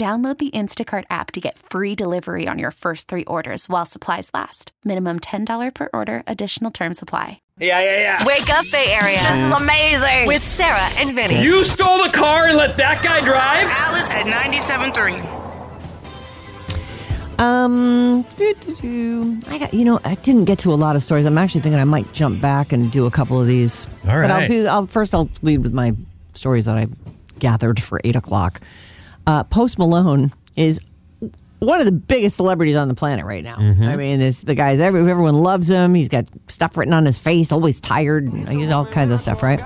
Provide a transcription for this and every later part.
Download the Instacart app to get free delivery on your first three orders while supplies last. Minimum $10 per order, additional term supply. Yeah, yeah, yeah. Wake up, Bay Area. This is amazing. With Sarah and Vinny. You stole the car and let that guy drive? Alice at 97.3. Um, doo, doo, doo. I got you know I didn't get to a lot of stories. I'm actually thinking I might jump back and do a couple of these. All but I'll do. I'll first I'll lead with my stories that I gathered for eight o'clock. Uh, Post Malone is one of the biggest celebrities on the planet right now. I mean, there's the guys. Every, everyone loves him. He's got stuff written on his face. Always tired. He's all kinds of stuff, right?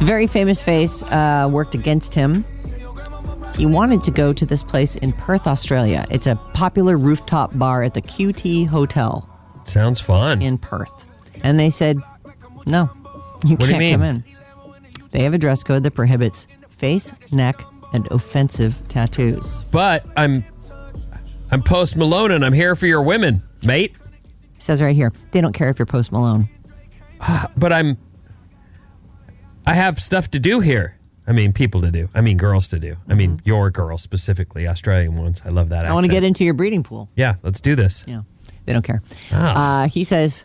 Very famous face uh, worked against him. He wanted to go to this place in Perth, Australia. It's a popular rooftop bar at the QT Hotel Sounds fun. in Perth. And they said, no, you you can't come mean? in. They have a dress code that prohibits face, neck, and offensive tattoos. but I'm I'm Post Malone and I'm here for your women, mate. It says right here, they don't care if you're Post Malone. But I'm I have stuff to do here. I mean, people to do. I mean, girls to do. I mean, your girl specifically, Australian ones. I love that. Mm-hmm. I want to get into your breeding pool. Yeah, let's do this. Yeah, they don't care. Ah. Uh, he says,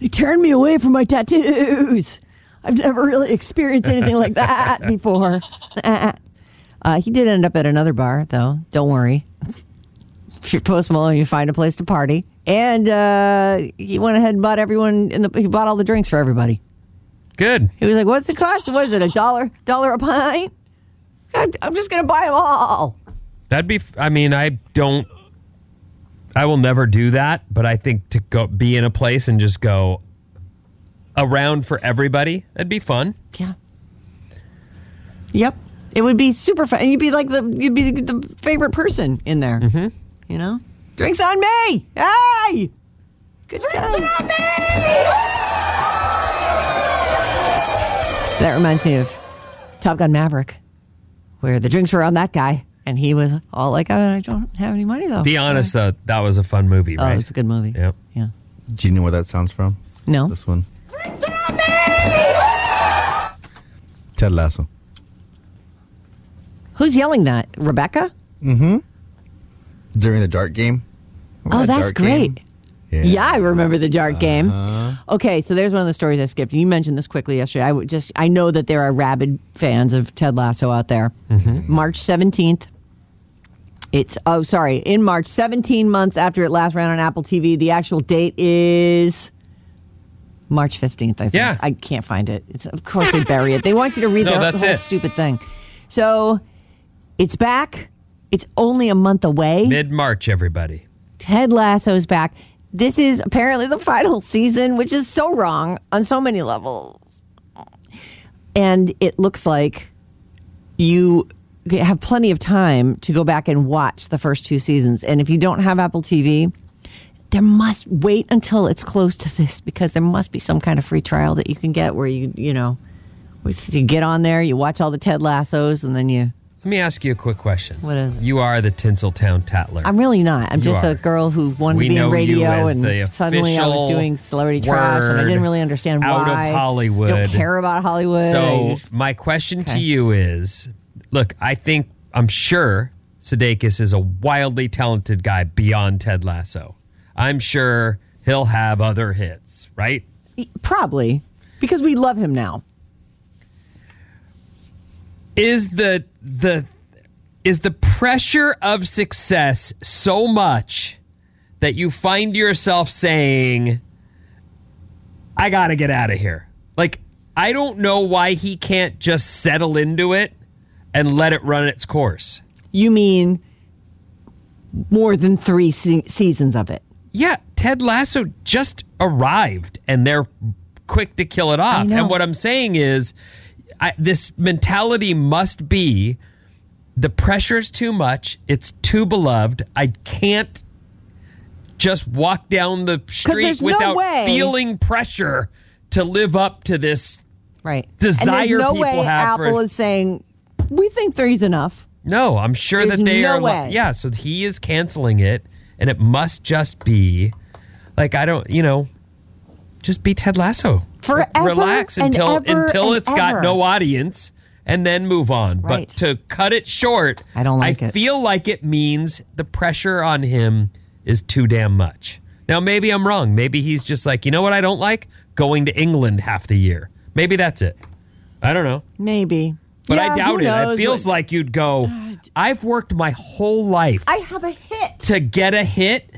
they turned me away from my tattoos. I've never really experienced anything like that before. uh, he did end up at another bar, though. Don't worry. If you're Post Malone, you find a place to party. And uh, he went ahead and bought everyone, in the, he bought all the drinks for everybody. Good. He was like, what's the cost? What is it, a dollar, dollar a pint? I'm, I'm just going to buy them all. That'd be. I mean, I don't. I will never do that, but I think to go be in a place and just go around for everybody, that'd be fun. Yeah. Yep. It would be super fun. And you'd be like the you'd be the, the favorite person in there. Mm-hmm. You know? Drinks on me. Hey. Good time. That reminds me of Top Gun Maverick, where the drinks were on that guy, and he was all like, oh, "I don't have any money though." Be honest though, that was a fun movie, Oh, right? it's a good movie. Yep. Yeah. Do you know where that sounds from? No. This one. Ted Lasso. Who's yelling that? Rebecca? Mm-hmm. During the dart game. Remember Oh, that that's dart game? great. Yeah, I remember the dart game. Okay, so there's one of the stories I skipped. You mentioned this quickly yesterday. I would just I know that there are rabid fans of Ted Lasso out there. March 17th. It's oh sorry, in March, 17 months after it last ran on Apple TV. The actual date is March 15th, I think. Yeah. I can't find it. It's of course they bury it. They want you to read No, their that's whole it. stupid thing. So, it's back. It's only a month away. Mid March, everybody. Ted Lasso's back. This is apparently the final season, which is so wrong on so many levels. And it looks like you have plenty of time to go back and watch the first two seasons. And if you don't have Apple TV, there must wait until it's close to this because there must be some kind of free trial that you can get where you, you know, you get on there, you watch all the Ted Lassos, and then you. Let me ask you a quick question. What is it? You are the Tinseltown Tattler. I'm really not. I'm You just are. a girl who wanted we to be know in radio, you and the suddenly I was doing celebrity trash, and I word didn't really understand why. out of Hollywood. Don't care about Hollywood. So my question to Okay. you is: Look, I think I'm sure Sudeikis is a wildly talented guy beyond Ted Lasso. I'm sure he'll have other hits, right? Probably because we love him now. is the the is the pressure of success so much that you find yourself saying I got to get out of here. Like I don't know why he can't just settle into it and let it run its course. You mean more than three se- seasons of it? Yeah, Ted Lasso just arrived and they're quick to kill it off. And what I'm saying is, I, this mentality must be the pressure's too much. It's too beloved. I can't just walk down the street there's no without feeling pressure to live up to this. Right. Desire no people way have for- Apple is saying we think three's enough. No, I'm sure There's that they no are. way. Yeah, so he is canceling it, and it must just be like I don't, you know, just be Ted Lasso. Forever Relax until until it's got no audience, and then move on. Right. But to cut it short, I don't like I it. feel like it means the pressure on him is too damn much. Now maybe I'm wrong. Maybe he's just like, you know what I don't like? Going to England half the year. Maybe that's it. I don't know. Maybe. But Yeah, I doubt it. It feels what- like you'd go, I've worked my whole life I have a hit. to get a hit,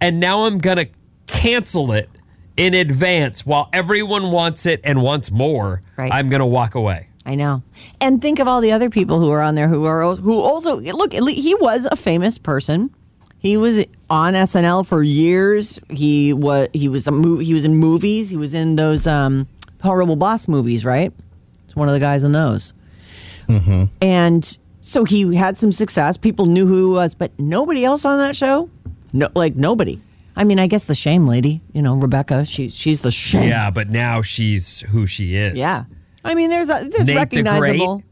and now I'm going to cancel it in advance while everyone wants it and wants more. Right. I'm going to walk away. I know. And think of all the other people who are on there who are who also look. He was a famous person. He was on SNL for years. He was he was a mo- he was in movies. He was in those um, horrible boss movies, right? He's one of the guys in those. And so he had some success. People knew who he was, but nobody else on that show. No, like nobody. I mean, I guess the shame lady, you know, Rebecca. She she's the shame. Yeah, but now she's who she is. Yeah. I mean, there's a, there's Nate the Great. recognizable.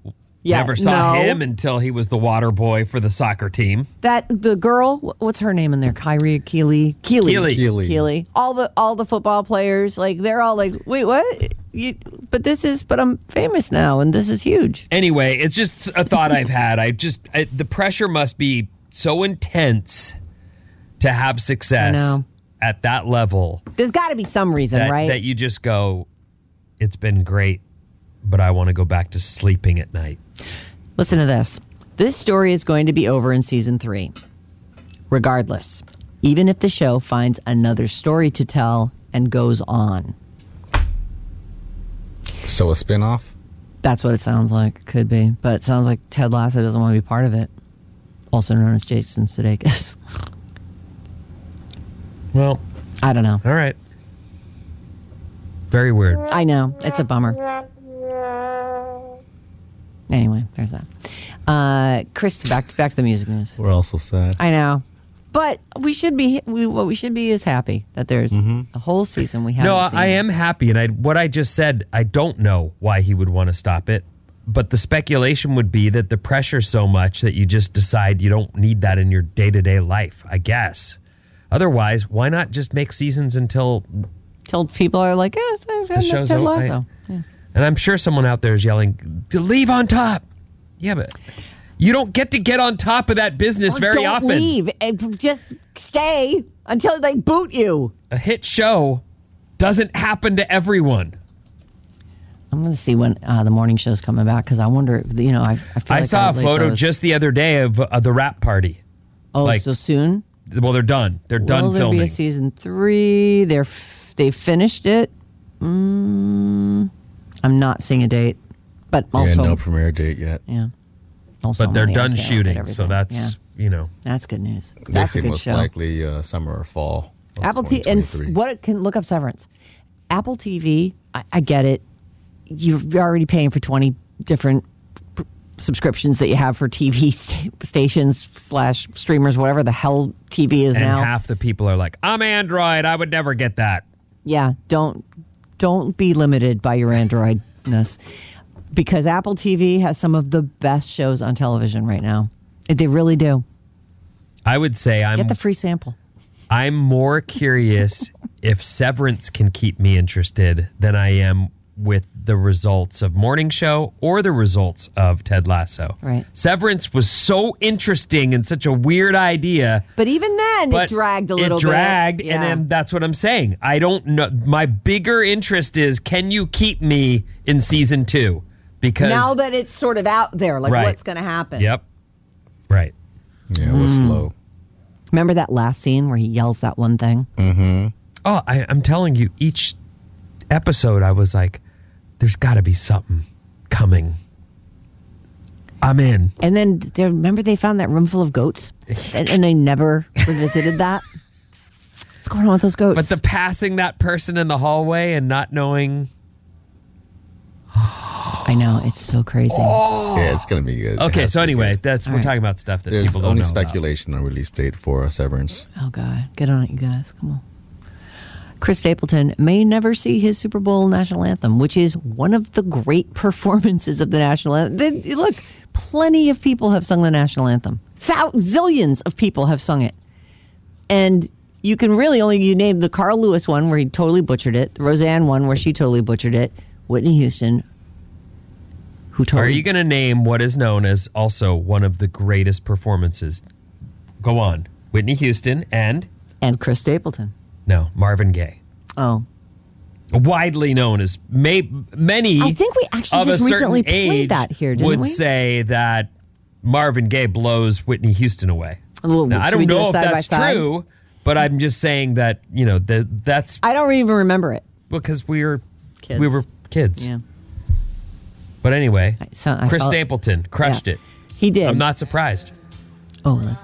Yeah, Never saw no. him until he was the water boy for the soccer team. That the girl, what's her name in there? Kyrie Keeley, Keeley, Keeley. Keeley. Keeley. All the all the football players, like they're all like, wait, what? You, but this is, but I'm famous now, and this is huge. Anyway, it's just a thought I've had. I just I, the pressure must be so intense to have success at that level There's got to be some reason, that, right? that you just go, it's been great, but I want to go back to sleeping at night. Listen to this. This story is going to be over in season three. Regardless, even if the show finds another story to tell and goes on. So a spinoff? That's what it sounds like. Could be. But it sounds like Ted Lasso doesn't want to be part of it. Also known as Jason Sudeikis. Well, I don't know. all right. Very weird. I know. It's a bummer. Anyway, there's that. Uh, Chris, back back to the music news. We're also sad. I know, but we should be. We what we should be is happy that there's a whole season we haven't. No, I, seen. I am happy, and I what I just said. I don't know why he would want to stop it, but the speculation would be that the pressure's so much that you just decide you don't need that in your day to day life. I guess. Otherwise, why not just make seasons until? Till people are like, yeah, I've had enough show's Ted Lasso. I- And I'm sure someone out there is yelling, "Leave on top." Yeah, but you don't get to get on top of that business very Don't often. leave. and Just stay until they boot you. A hit show doesn't happen to everyone. I'm going to see when uh, the morning show's coming back because I wonder. You know, I, I feel I like saw a late photo those. just the other day of uh, the wrap party. oh like- so soon. Well, they're done. They're Will done there filming. be a season three? They're f- they finished it. Mm, I'm not seeing a date, but yeah, no premiere date yet. yeah. Also but they're done can't look at shooting, so that's yeah, you know. that's good news. They That's a say good most show. likely uh, summer or fall. Apple TV and what can look up Severance. Apple TV, I, I get it. You're already paying for 20 different p- subscriptions that you have for TV sta- stations slash streamers, whatever the hell TV is And now. half the people are like, "I'm Android. I would never get that." yeah, don't don't be limited by your Androidness because Apple TV has some of the best shows on television right now. They really do. I would say I'm Get the free sample. I'm more curious if Severance can keep me interested than I am with the results of Morning Show or the results of Ted Lasso. Right. Severance was so interesting and such a weird idea. But even then, but it dragged a little It dragged, bit. and then that's what I'm saying. I don't know. My bigger interest is can you keep me in season two? because now that it's sort of out there, like Right. what's going to happen? Yep. Right. Yeah, it was Mm. slow. Remember that last scene where he yells that one thing? Oh, I, I'm telling you, each episode, I was like, "There's got to be something coming." I'm in. And then there, remember they found that room full of goats, and, and they never revisited that. What's going on with those goats? But the passing that person in the hallway and not knowing. I know it's so crazy. Oh. Yeah, it's gonna be good. Okay, so anyway, good. that's All we're right. talking about stuff that there's people don't only know. about. speculation on release date for Severance. Oh God, get on it, you guys! Come on. Chris Stapleton may never see his Super Bowl national anthem, which is one of the great performances of the national anthem. Look, plenty of people have sung the national anthem. Thou- zillions of people have sung it, and you can really only you name the Carl Lewis one where he totally butchered it, the Roseanne one where she totally butchered it, Whitney Houston, who Are you going to name what is known as also one of the greatest performances? Go on. Whitney Houston and and Chris Stapleton. No Marvin Gaye, Oh, widely known as may, many. I think we actually of just a certain recently played age that here, didn't would we? say that Marvin Gaye blows Whitney Houston away. Well, now, I don't we do know if that's true, but I'm just saying that you know that that's I don't even remember it. because we were Kids. we were kids. Yeah. But anyway, so Chris felt- Stapleton crushed Yeah. it. He did. I'm not surprised. Oh.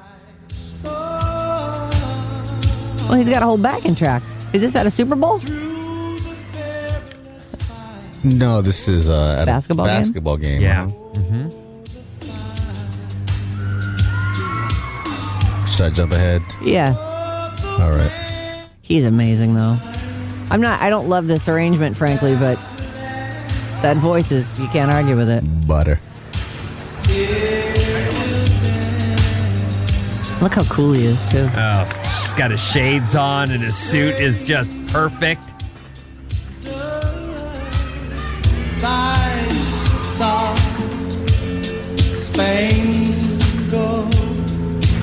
Well, he's got a whole backing track. Is this at a Super Bowl? No, this is uh, at Basketball a game? basketball game. Yeah. uh-huh. Should I jump ahead? Yeah. All right. He's amazing, though. I'm not. I don't love this arrangement, frankly, but that voice is. You can't argue with it. Butter. Look how cool he is, too. Oh, he's got his shades on and his suit is just perfect.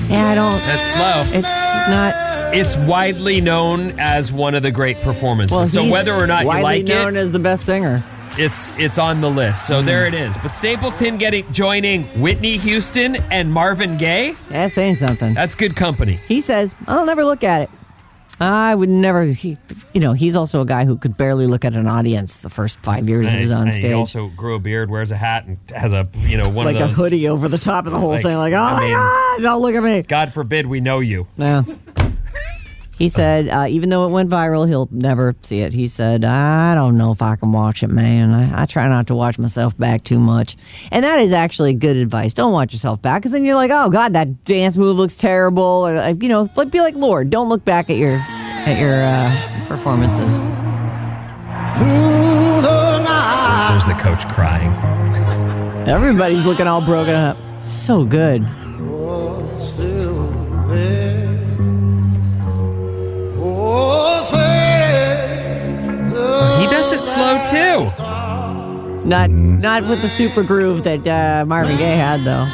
Yeah, I don't. That's slow. It's not. It's widely known as one of the great performances. Well, so he's whether or not you widely like known it, as the best singer. It's it's on the list. So there it is. But Stapleton getting joining Whitney Houston and Marvin Gaye. That's saying something. That's good company. He says, "I'll never look at it." I would never. He, you know, he's also a guy who could barely look at an audience the first five years he was on And stage. He also grew a beard, wears a hat, and has a you know one like a hoodie over the top of the whole Like, thing. Like, oh I my mean- god, don't look at me. God forbid we know you. Yeah. He said, uh, even though it went viral, he'll never see it. He said, I don't know if I can watch it, man. I, I try not to watch myself back too much. And that is actually good advice. Don't watch yourself back because then you're like, oh, God, that dance move looks terrible. Or, you know, like, be like Lord. Don't look back at your at your uh, performances. There's the coach crying. Everybody's looking all broken up. So good. He does it slow too. Not not with the super groove that uh, Marvin Gaye had, though.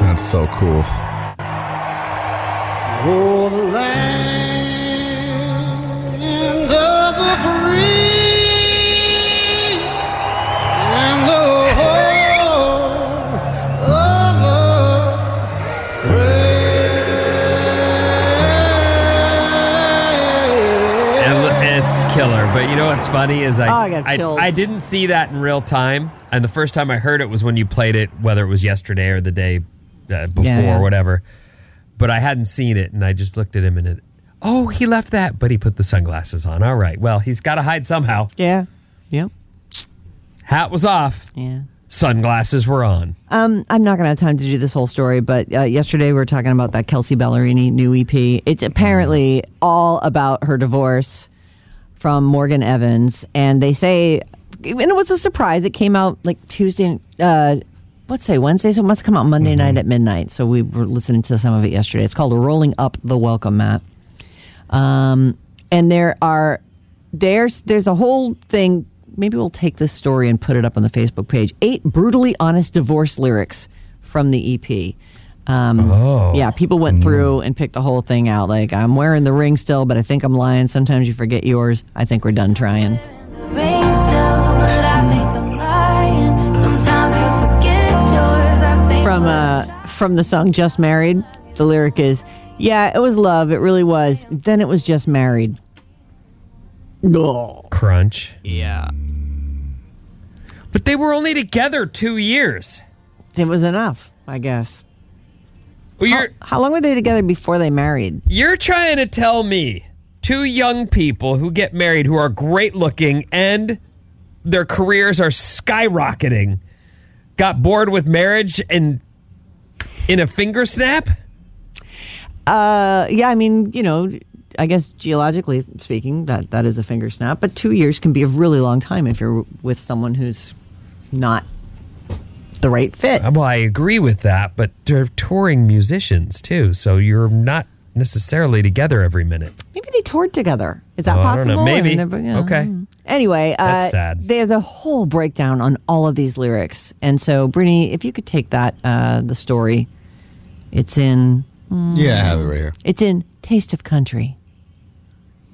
That's so cool. And But you know what's funny is I, Oh, I chills. I didn't see that in real time, and the first time I heard it was when you played it, whether it was yesterday or the day uh, before Yeah, yeah. or whatever. But I hadn't seen it, and I just looked at him and it. Oh, he left that, but he put the sunglasses on. All right. Well, he's got to hide somehow. Yeah. Yep. Hat was off. Yeah. Sunglasses were on. Um, I'm not going to have time to do this whole story, but uh, yesterday we were talking about that Kelsea Ballerini new EP. It's apparently all about her divorce from Morgan Evans, and they say, and it was a surprise. It came out like Tuesday. Uh, let's say Wednesday, so it must come out Monday night at midnight. So we were listening to some of it yesterday. It's called "Rolling Up the Welcome Mat." Um, and there are there's there's a whole thing. Maybe we'll take this story and put it up on the Facebook page. Eight brutally honest divorce lyrics from the EP. Um, Oh. Yeah, people went through and picked the whole thing out. Like, I'm wearing the ring still, but I think I'm lying. Sometimes you forget yours. I think we're done trying. ring still, but I think I'm lying. Sometimes you forget yours. I think From uh, from the song "Just Married," the lyric is, "Yeah, it was love. It really was. Then it was just married." Ugh. Crunch. Yeah. But they were only together two years. It was enough, I guess. Well, How, how long were they together before they married? you're trying to tell me two young people who get married who are great looking and their careers are skyrocketing got bored with marriage and in a finger snap? Uh, yeah, I mean, you know, I guess geologically speaking, that that is a finger snap. But two years can be a really long time if you're with someone who's not the right fit. Well, I agree with that, but they're touring musicians too, so you're not necessarily together every minute. Maybe they toured together. Is that Oh, I possible? don't know. Maybe. mean, yeah. Okay. Anyway, uh, That's sad. there's a whole breakdown on all of these lyrics, and so Brittany, if you could take that, uh, the story, it's in Yeah, I have it right here. it's in Taste of Country.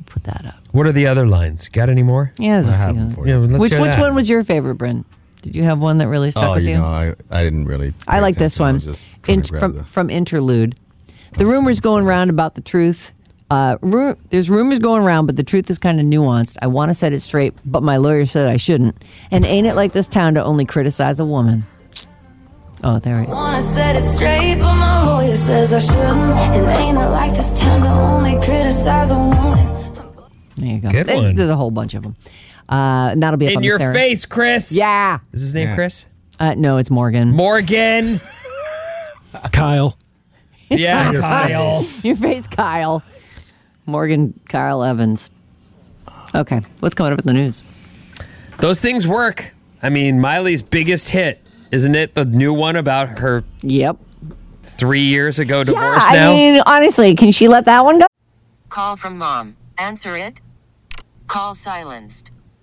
Put that up. What are the other lines? Got any more? Yeah, there's I a have few. them for Yeah, you. let's Which which that. one was your favorite, Bryn? Did you have one that really stuck Oh, with you you? know, I, I didn't really. I like this one. was just trying In, from the- from interlude. The rumors going around about the truth. Uh, ru- there's rumors going around, but the truth is kind of nuanced. I want to set it straight, but my lawyer said I shouldn't. And ain't it like this town to only criticize a woman? Oh, there it is. Wanna set it straight, but my lawyer says I shouldn't. And ain't it like this time to only criticize a woman? There you go. Good one. There's a whole bunch of them. Uh, and that'll be up In on the your Sarah- face, Chris. Yeah. Is his name Yeah. Chris? Uh, no, it's Morgan. Morgan. Kyle. Yeah, Kyle. your face, Kyle. Morgan, Kyle Evans. Okay, what's coming up in the news? Those things work. I mean, Miley's biggest hit, isn't it? The new one about her Yep. three years ago divorce yeah, now. I mean, honestly, can she let that one go? Call from mom. Answer it. Call silenced.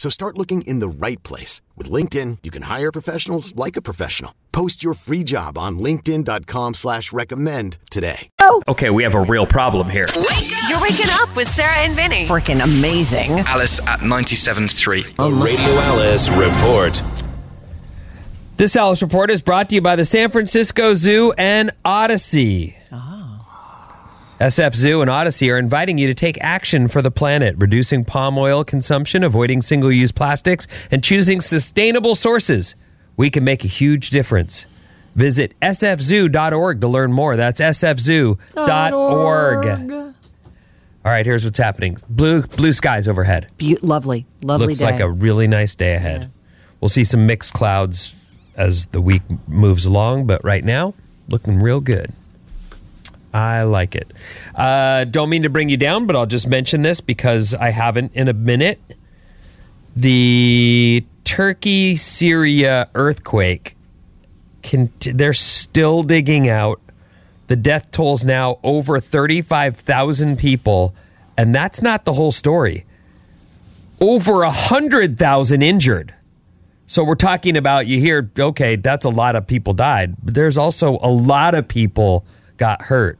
So start looking in the right place. With LinkedIn, you can hire professionals like a professional. Post your free job on linkedin.com slash recommend today. Oh. Okay, we have a real problem here. You're waking up with Sarah and Vinny. Freaking amazing. Alice at 97.3. A Radio Alice Report. This Alice Report is brought to you by the San Francisco Zoo and Odyssey. Ah. SF Zoo and Odyssey are inviting you to take action for the planet, reducing palm oil consumption, avoiding single use plastics, and choosing sustainable sources. We can make a huge difference. Visit sfzoo.org to learn more. That's sfzoo.org. All right, here's what's happening blue, blue skies overhead. Be- lovely, lovely Looks day. like a really nice day ahead. We'll see some mixed clouds as the week moves along, but right now, looking real good. I like it. Uh, don't mean to bring you down, but I'll just mention this because I haven't in a minute. The Turkey Syria earthquake, can, they're still digging out. The death toll's now over 35,000 people, and that's not the whole story over a hundred thousand injured. So we're talking about you hear, okay, that's a lot of people died, but there's also a lot of people got hurt.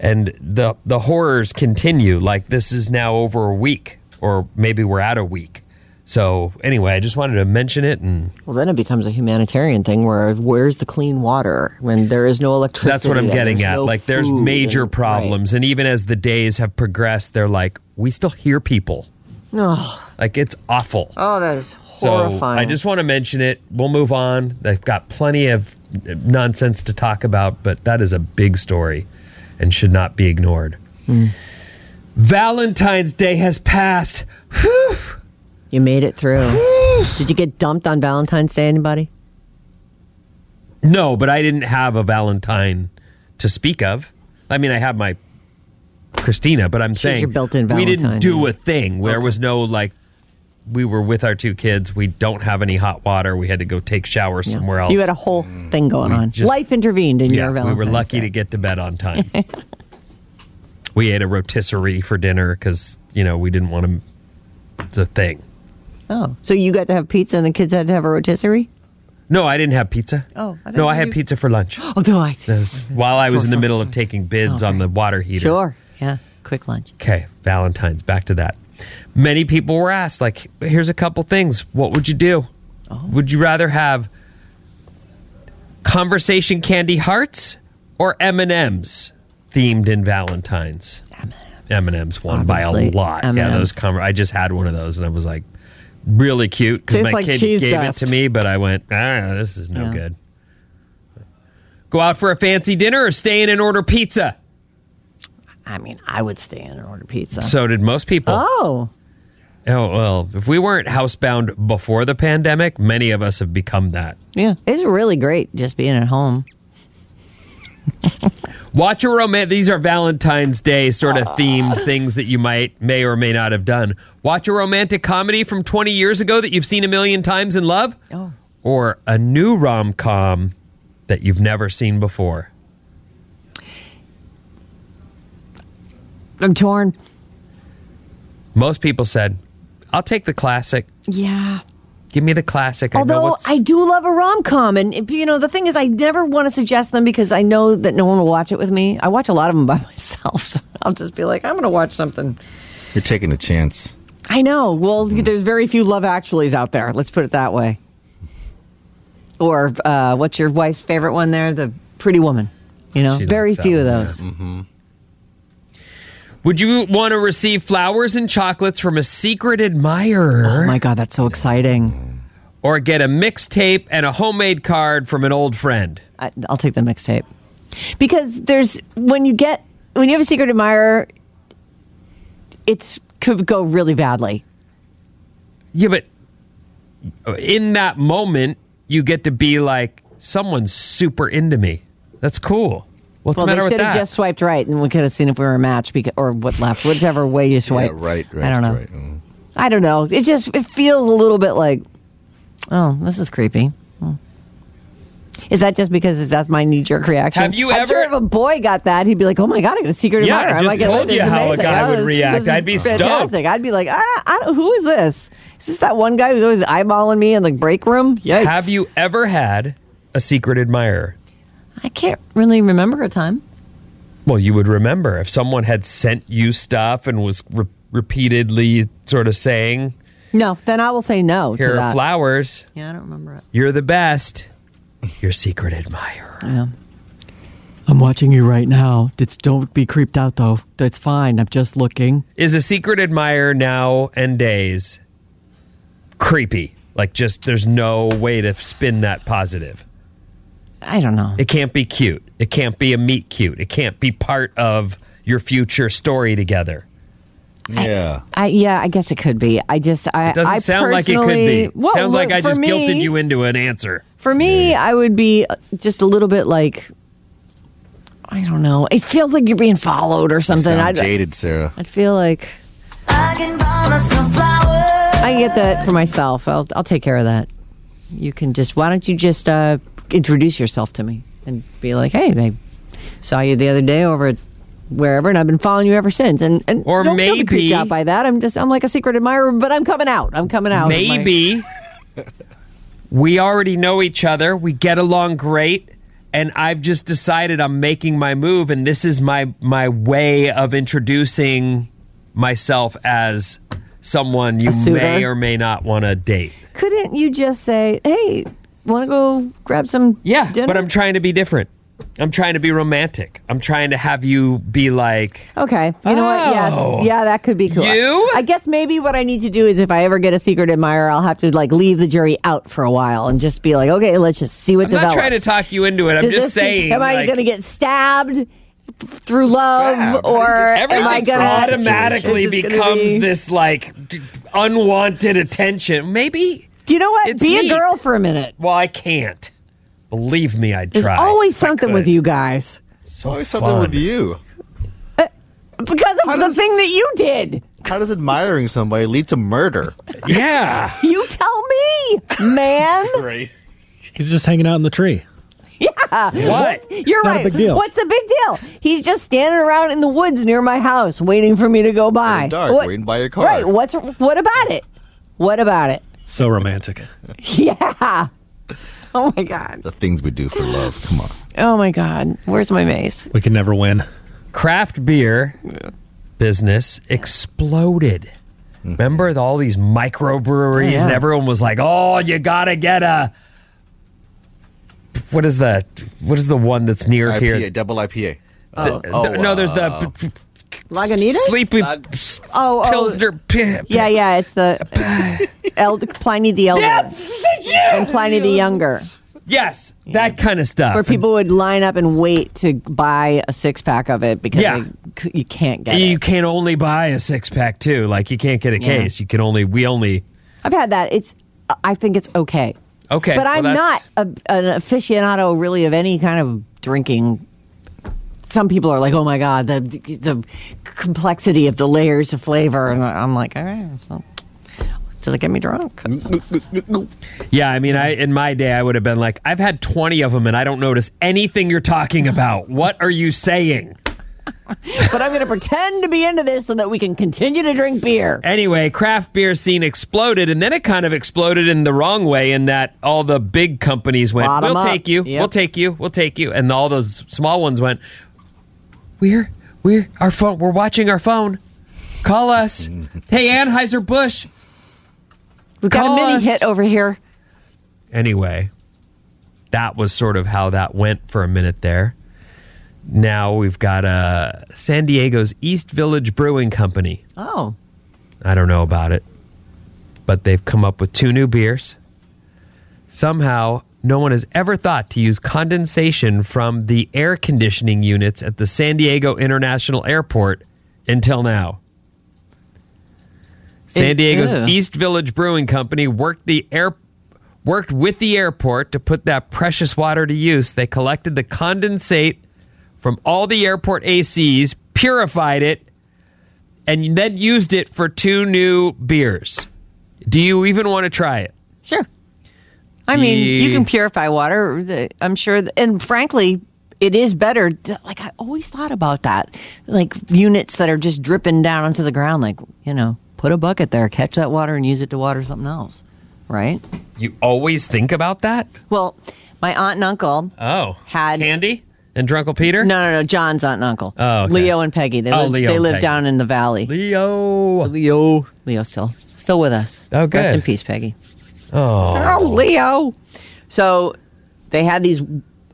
And the the horrors continue. Like this is now over a week, or maybe we're at a week. So anyway, I just wanted to mention it and Well, then it becomes a humanitarian thing where where's the clean water when there is no electricity? That's what I'm getting at. no like, there's major and- problems, and even as the days have progressed, they're like, we still hear people. Oh, Like, it's awful. oh, that is horrifying. So horrifying. I just want to mention it. We'll move on. They've got plenty of nonsense to talk about, but that is a big story and should not be ignored. Hmm. Valentine's Day has passed. Whew. you made it through. Did you get dumped on Valentine's Day? Anybody? No, but I didn't have a Valentine to speak of. I mean, I have my Christina, but I'm saying your built-in we didn't do yeah. a thing. There was no like. We were with our two kids. We don't have any hot water. We had to go take showers somewhere else. You had a whole mm. thing going on. just- Life intervened in yeah, your we were lucky Day. to get to bed on time. we ate a rotisserie for dinner because you know we didn't want to. The thing. Oh, so you got to have pizza and the kids had to have a rotisserie? No, I didn't have pizza. Oh, I no, I you- had pizza for lunch. Oh, do I? While I was in the middle of taking bids on the water heater. Sure. Yeah. Quick lunch. Okay, Valentine's. Back to that. Many people were asked, like, here's a couple things. What would you do? Would you rather have conversation candy hearts or M and M's themed in Valentine's? M and M's won by a lot. Yeah, M&Ms. those. Conver- I just had one of those, and I was like, really cute because my like kid gave dust. it to me, but I went, ah, this is no Yeah. good. Go out for a fancy dinner or stay in and order pizza. I mean, I would stay in and order pizza. So did most people. oh, Oh, well, if we weren't housebound before the pandemic, many of us have become that. yeah. It's really great just being at home. Watch a romantic. These are Valentine's Day sort of themed things that you might, may or may not have done. Watch a romantic comedy from 20 years ago that you've seen a million times and love. Oh. Or a new rom com that you've never seen before. I'm torn. Most people said, I'll take the classic. Yeah. Give me the classic. I know Although what's. I do love a rom com, and if- you know the thing is, I never want to suggest them because I know that no one will watch it with me. I watch a lot of them by myself, so I'll just be like, I'm going to watch something. You're taking a chance. I know. Well, there's very few Love Actuallys out there. Let's put it that way. Or uh, what's your wife's favorite one there? The Pretty Woman. You know, She very few of one, those. yeah. Would you want to receive flowers and chocolates from a secret admirer? Oh my God, that's so exciting. or get a mixtape and a homemade card from an old friend. I, I'll take the mixtape because there's when you get when you have a secret admirer, it's could go really badly. Yeah, but in that moment, you get to be like, someone's super into me. That's cool. What's well, the they matter with should have just swiped right, and we could have seen if we were a match, because, or what left, whichever way you swipe. Yeah, right, right. I don't know. Right. Mm. I don't know. It just it feels a little bit like, oh, this is creepy. Hmm. Is that just because that's my knee jerk reaction? Have you I'm ever- sure if a boy got that, he'd be like, "Oh my god, I got a secret Yeah, I just get told you how a guy Oh, would this- react. this I'd be stoked. I'd be like, ah, I don't, "Who is this? Is this that one guy who's always eyeballing me in the break room?" Yikes! Have you ever had a secret admirer? I can't really remember a time. Well, you would remember if someone had sent you stuff and was re- repeatedly sort of saying, No, then I will say no Here to are that. flowers. Yeah, I don't remember it. You're the best. Your secret admirer. Yeah. I'm watching you right now. It's, don't be creeped out, though. That's fine. I'm just looking. Is a secret admirer now and days creepy? Like, just there's no way to spin that positive. I don't know. It can't be cute. It can't be a meet cute. It can't be part of your future story together. Yeah. I yeah, I guess it could be. I just I It doesn't I sound like it could be. Well, Sounds like I just me- guilted you into an answer. For me, I would be just a little bit like I don't know. It feels like you're being followed or You something. sound I'd, jaded, Sarah. I'd feel like I can buy myself flowers. I get that for myself. I'll I'll take care of that. You can just why don't you just uh, introduce yourself to me and be like, hey, I saw you the other day over at wherever, and I've been following you ever since. And and Or don't, don't be maybe- creeped out by that. I'm just I'm like a secret admirer, but I'm coming out. I'm coming out. of my- Maybe, we already know each other. We get along great. And I've just decided I'm making my move, and this is my my way of introducing myself as someone you may or may not want to date. Couldn't you just say, "Hey, want to go grab some?" Yeah, dinner? but I'm trying to be different. I'm trying to be romantic. I'm trying to have you be like, Okay. You know what? Oh. Yes. Yeah, that could be cool. You? I guess maybe what I need to do is if I ever get a secret admirer, I'll have to like leave the jury out for a while and just be like, okay, let's just see what I'm develops. not trying to talk you into it. I'm Does just saying. Am I like, going to get stabbed through love Stabbed? or Everything am I going to automatically gonna becomes be- this like unwanted attention. Maybe. Do you know what? It's be neat. a girl for a minute. Well, I can't. Believe me, I'd There's try. always something with you guys So Always something with you. Uh, because of How the does- thing that you did. How does admiring somebody lead to murder? Yeah. You tell me, man. Right. He's just hanging out in the tree. Yeah. What? You're not a right. big deal. What's the big deal? He's just standing around in the woods near my house, waiting for me to go by. In the dark, waiting by your car. Right. What's what about it? What about it? So romantic. Yeah. Oh my god. The things we do for love. Come on. Oh my god. Where's my mace? We can never win. Craft beer business exploded. Remember the- all these microbreweries, Oh, yeah. and everyone was like, "Oh, you gotta get a." What is the what is the one that's near IPA, here? double IPA. The- Oh, the- no, there's uh, the p- p- Lagunitas? sleepy Not- s- Oh, oh. Pilsner. p- Yeah, yeah. It's the El- Pliny the Elder and Pliny the Younger, Yes, that kind of stuff. where people would line up and wait to buy a six pack of it because Yeah. they you can't get you it. can only buy a six pack too. Like you can't get a Yeah. case. You can only we only I've had that. It's. I think it's okay. okay. But well, I'm that's- not a, an aficionado really of any kind of drinking. Some people are like, "Oh my god, the the complexity of the layers of flavor," and I'm like, "All right, well, does it get me drunk?" Yeah, I mean, I in my day I would have been like, I've had twenty of them and I don't notice anything you're talking about. What are you saying? but I'm going to pretend to be into this so that we can continue to drink beer. Anyway, craft beer scene exploded, and then it kind of exploded in the wrong way. In that all the big companies went, Bottom "We'll up. take you, Yep. we'll take you, we'll take you," and all those small ones went, "We're we're our phone. We're watching our phone. Call us. hey, Anheuser Busch." We've got a mini us. hit over here. anyway, that was sort of how that went for a minute there. Now we've got uh, San Diego's East Village Brewing Company. Oh, I don't know about it, but they've come up with two new beers. Somehow, no one has ever thought to use condensation from the air conditioning units at the San Diego International Airport until now. San Diego's ew. East Village Brewing Company worked the air worked with the airport to put that precious water to use. They collected the condensate from all the airport ACs, purified it, and then used it for two new beers. Do you even want to try it? sure. I mean, you can purify water. I'm sure, and frankly, it is better. Like I always thought about that, like units that are just dripping down onto the ground. Like you know, put a bucket there, catch that water, and use it to water something else. Right. You always think about that? Well, my aunt and uncle Oh, had Candy and Drunkle Peter? No, no, no. John's aunt and uncle. Oh, okay. Leo and Peggy. They Oh, live, Leo they live Peggy. down in the valley. Leo. Leo. Leo still still with us. Oh, good. Rest in peace, Peggy. Oh. Oh, Leo. So they had these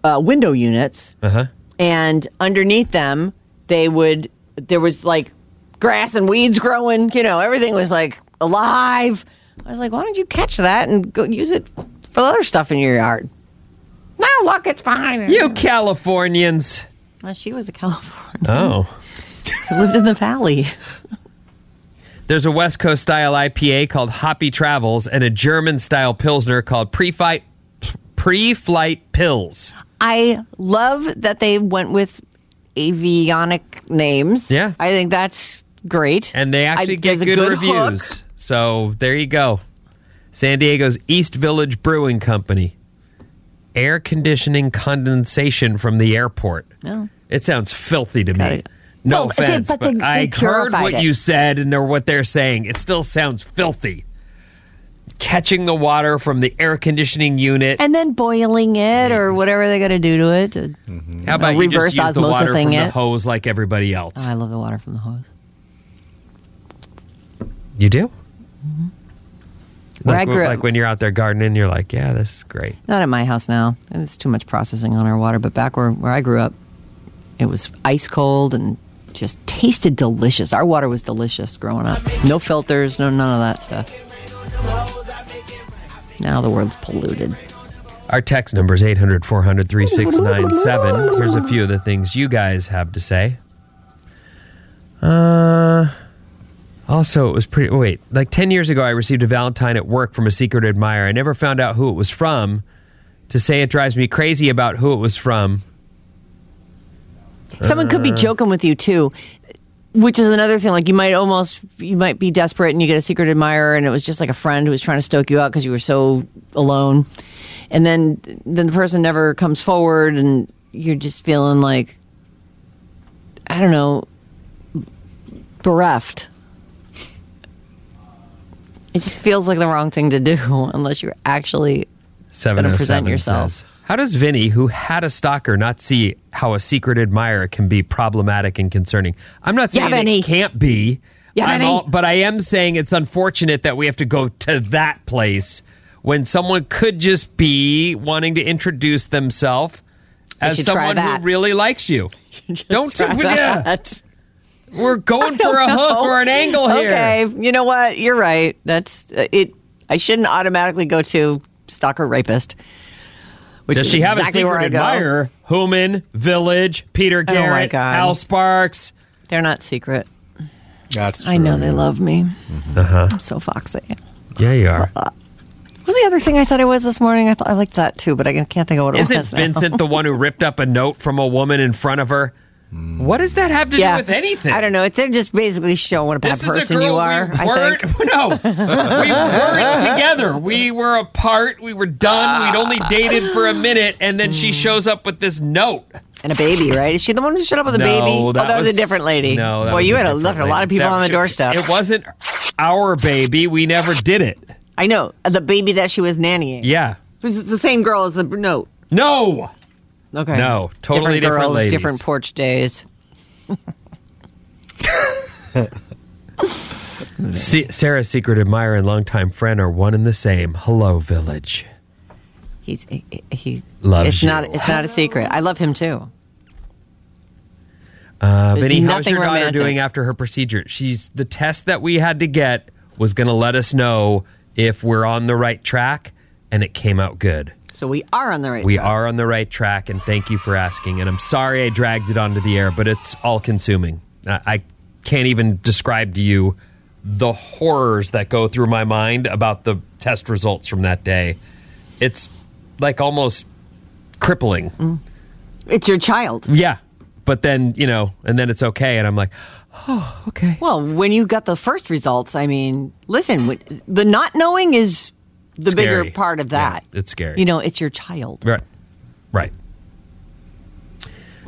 uh, window units, Uh huh. and underneath them, they would there was like grass and weeds growing. You know, everything was like alive. I was like, why don't you catch that and go use it for other stuff in your yard? No, look, it's fine. You Californians. Well, she was a California. Oh. lived in the valley. There's a West Coast style IPA called Hoppy Travels and a German style Pilsner called Pre-Flight Pre-Flight Pils. I love that they went with avionic names. Yeah. I think that's great. And they actually I- get good, good reviews. hook. So there you go. San Diego's East Village Brewing Company. Air conditioning condensation from the airport. No. It sounds filthy to me. It. No Well, they- offense, but but, they- they I heard what it. you said and they're what they're saying. It still sounds filthy. catching the water from the air conditioning unit. and then boiling it or mm-hmm. whatever they're going to do to it. To, mm-hmm. How about know, you reverse just use the water osmosising from the it? hose like everybody else? Oh, I love the water from the hose. you do? Mm-hmm. Where Like, I grew like when you're out there gardening, you're like, yeah, this is great. Not at my house now. It's too much processing on our water. But back where, where I grew up, it was ice cold and just tasted delicious. Our water was delicious growing up. No filters, no none of that stuff. Now the world's polluted. Our text number is 800 400 3697. Here's a few of the things you guys have to say. Uh, also, it was pretty. Wait, like 10 years ago, I received a Valentine at work from a secret admirer. I never found out who it was from. To say it drives me crazy about who it was from. Someone could be Uh. joking with you too, which is another thing. Like you might almost, you might be desperate and you get a secret admirer, and it was just like a friend who was trying to stoke you out because you were so alone, and then then the person never comes forward, and you're just feeling like, I don't know, bereft. It just feels like the wrong thing to do unless you're actually Seven Gonna oh present yourself. says, How does Vinny, who had a stalker, not see how a secret admirer can be problematic and concerning? I'm not Yeah, saying Vinny. it can't be, Yeah, I'm Vinny. but I am saying it's unfortunate that we have to go to that place when someone could just be wanting to introduce themselves as someone who really likes you. Don't try ya? that. We're going for a don't hook or an angle here. Okay, you know what? You're right. That's uh, it. I shouldn't automatically go to stalker rapist. Which Does she have exactly a secret I go. admirer? Human, Village, Peter Oh my Garrett, God. Al Sparks. They're not secret. That's I know they love me. Uh huh. I'm so foxy. Yeah, you are. What was the other thing I said I was this morning? I thought I liked that too, but I can't think of what it Isn't was. now. Vincent the one who ripped up a note from a woman in front of her? What does that have to yeah. do with anything? I don't know. They're just basically showing what a bad This is a person you are. we I think. No, we weren't together. We were apart. We were done. We'd only dated for a minute, and then she mm. shows up with this note. And a baby, right? Is she the one who showed up with a No, baby? oh, that that was, was- a different lady. No, that Boy, you had a, left a lot of people That on the should- doorstep. It wasn't our baby. We never did it. I know the baby that she was nannying. Yeah. It was the same girl as the note. No. Okay. No, totally different girls, ladies. different porch days. Se- Sarah's secret admirer and longtime friend are one and the same. Hello, Village. He's he, he's Loves it's you. not it's not a secret. I love him too. Uh, There's Vinny, how's nothing your daughter romantic. doing after her procedure? She's the test that we had to get was going to let us know if we're on the right track, and it came out good. So we are on the right. We track. are on the right track, and thank you for asking. And I'm sorry I dragged it onto the air, but it's all consuming. I, I can't even describe to you the horrors that go through my mind about the test results from that day. It's like almost crippling. Mm. It's your child. Yeah. But then, you know, and then it's okay. And I'm like, oh, okay. Well, when you got the first results, I mean, listen, the not knowing is the Scary. bigger part of that. Yeah, it's scary. You know, it's your child. Right. Right.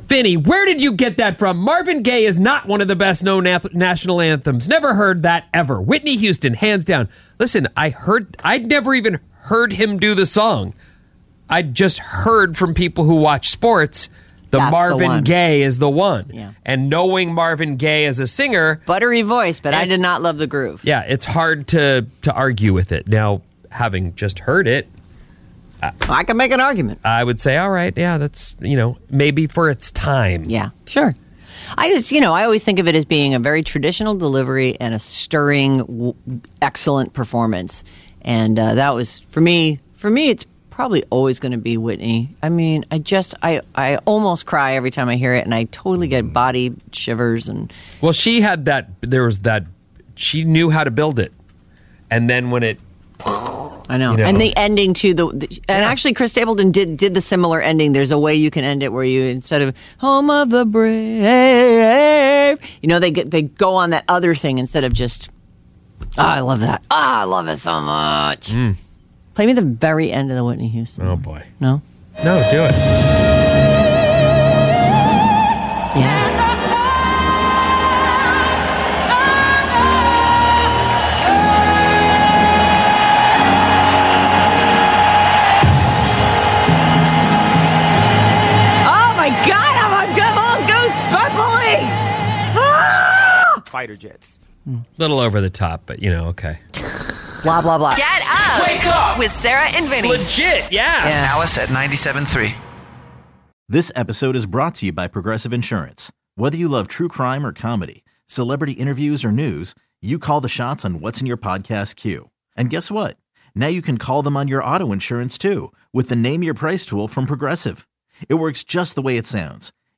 Vinny, where did you get that from? Marvin Gaye is not one of the best known nath- national anthems. Never heard that ever. Whitney Houston, hands down. Listen, I heard, I'd never even heard him do the song. I just heard from people who watch sports the That's Marvin. Gaye is the one. Yeah. And knowing Marvin Gaye as a singer, Buttery voice, but I did not love the groove. yeah, it's hard to to argue with it. Now, having just heard it, I can make an argument. I would say, all right, yeah, that's you know maybe for its time. Yeah, sure. I just, you know, I always think of it as being a very traditional delivery and a stirring, w- excellent performance. And uh, that was for me. For me, it's probably always going to be Whitney. I mean, I just, I, I almost cry every time I hear it, and I totally get body shivers. And Well, she had that. There was that. She knew how to build it, and then when it, I know. You know. And the ending to the, the and actually Chris Stapleton did did the similar ending. There's a way you can end it where you instead of home of the brave, you know, they get they go on that other thing instead of just. Oh, I love that. Oh, I love it so much. Play me the very end of the Whitney Houston. Mm. oh boy, No. no, do it. Fighter jets. Little over the top, but you know, okay. Blah blah blah. Get up! Wake up! With Sarah and Vinny. Legit, yeah. Alice at 97.3. This episode is brought to you by Progressive Insurance. Whether you love true crime or comedy, celebrity interviews or news, you call the shots on what's in your podcast queue. And guess what? Now you can call them on your auto insurance too with the Name Your Price tool from Progressive. It works just the way it sounds.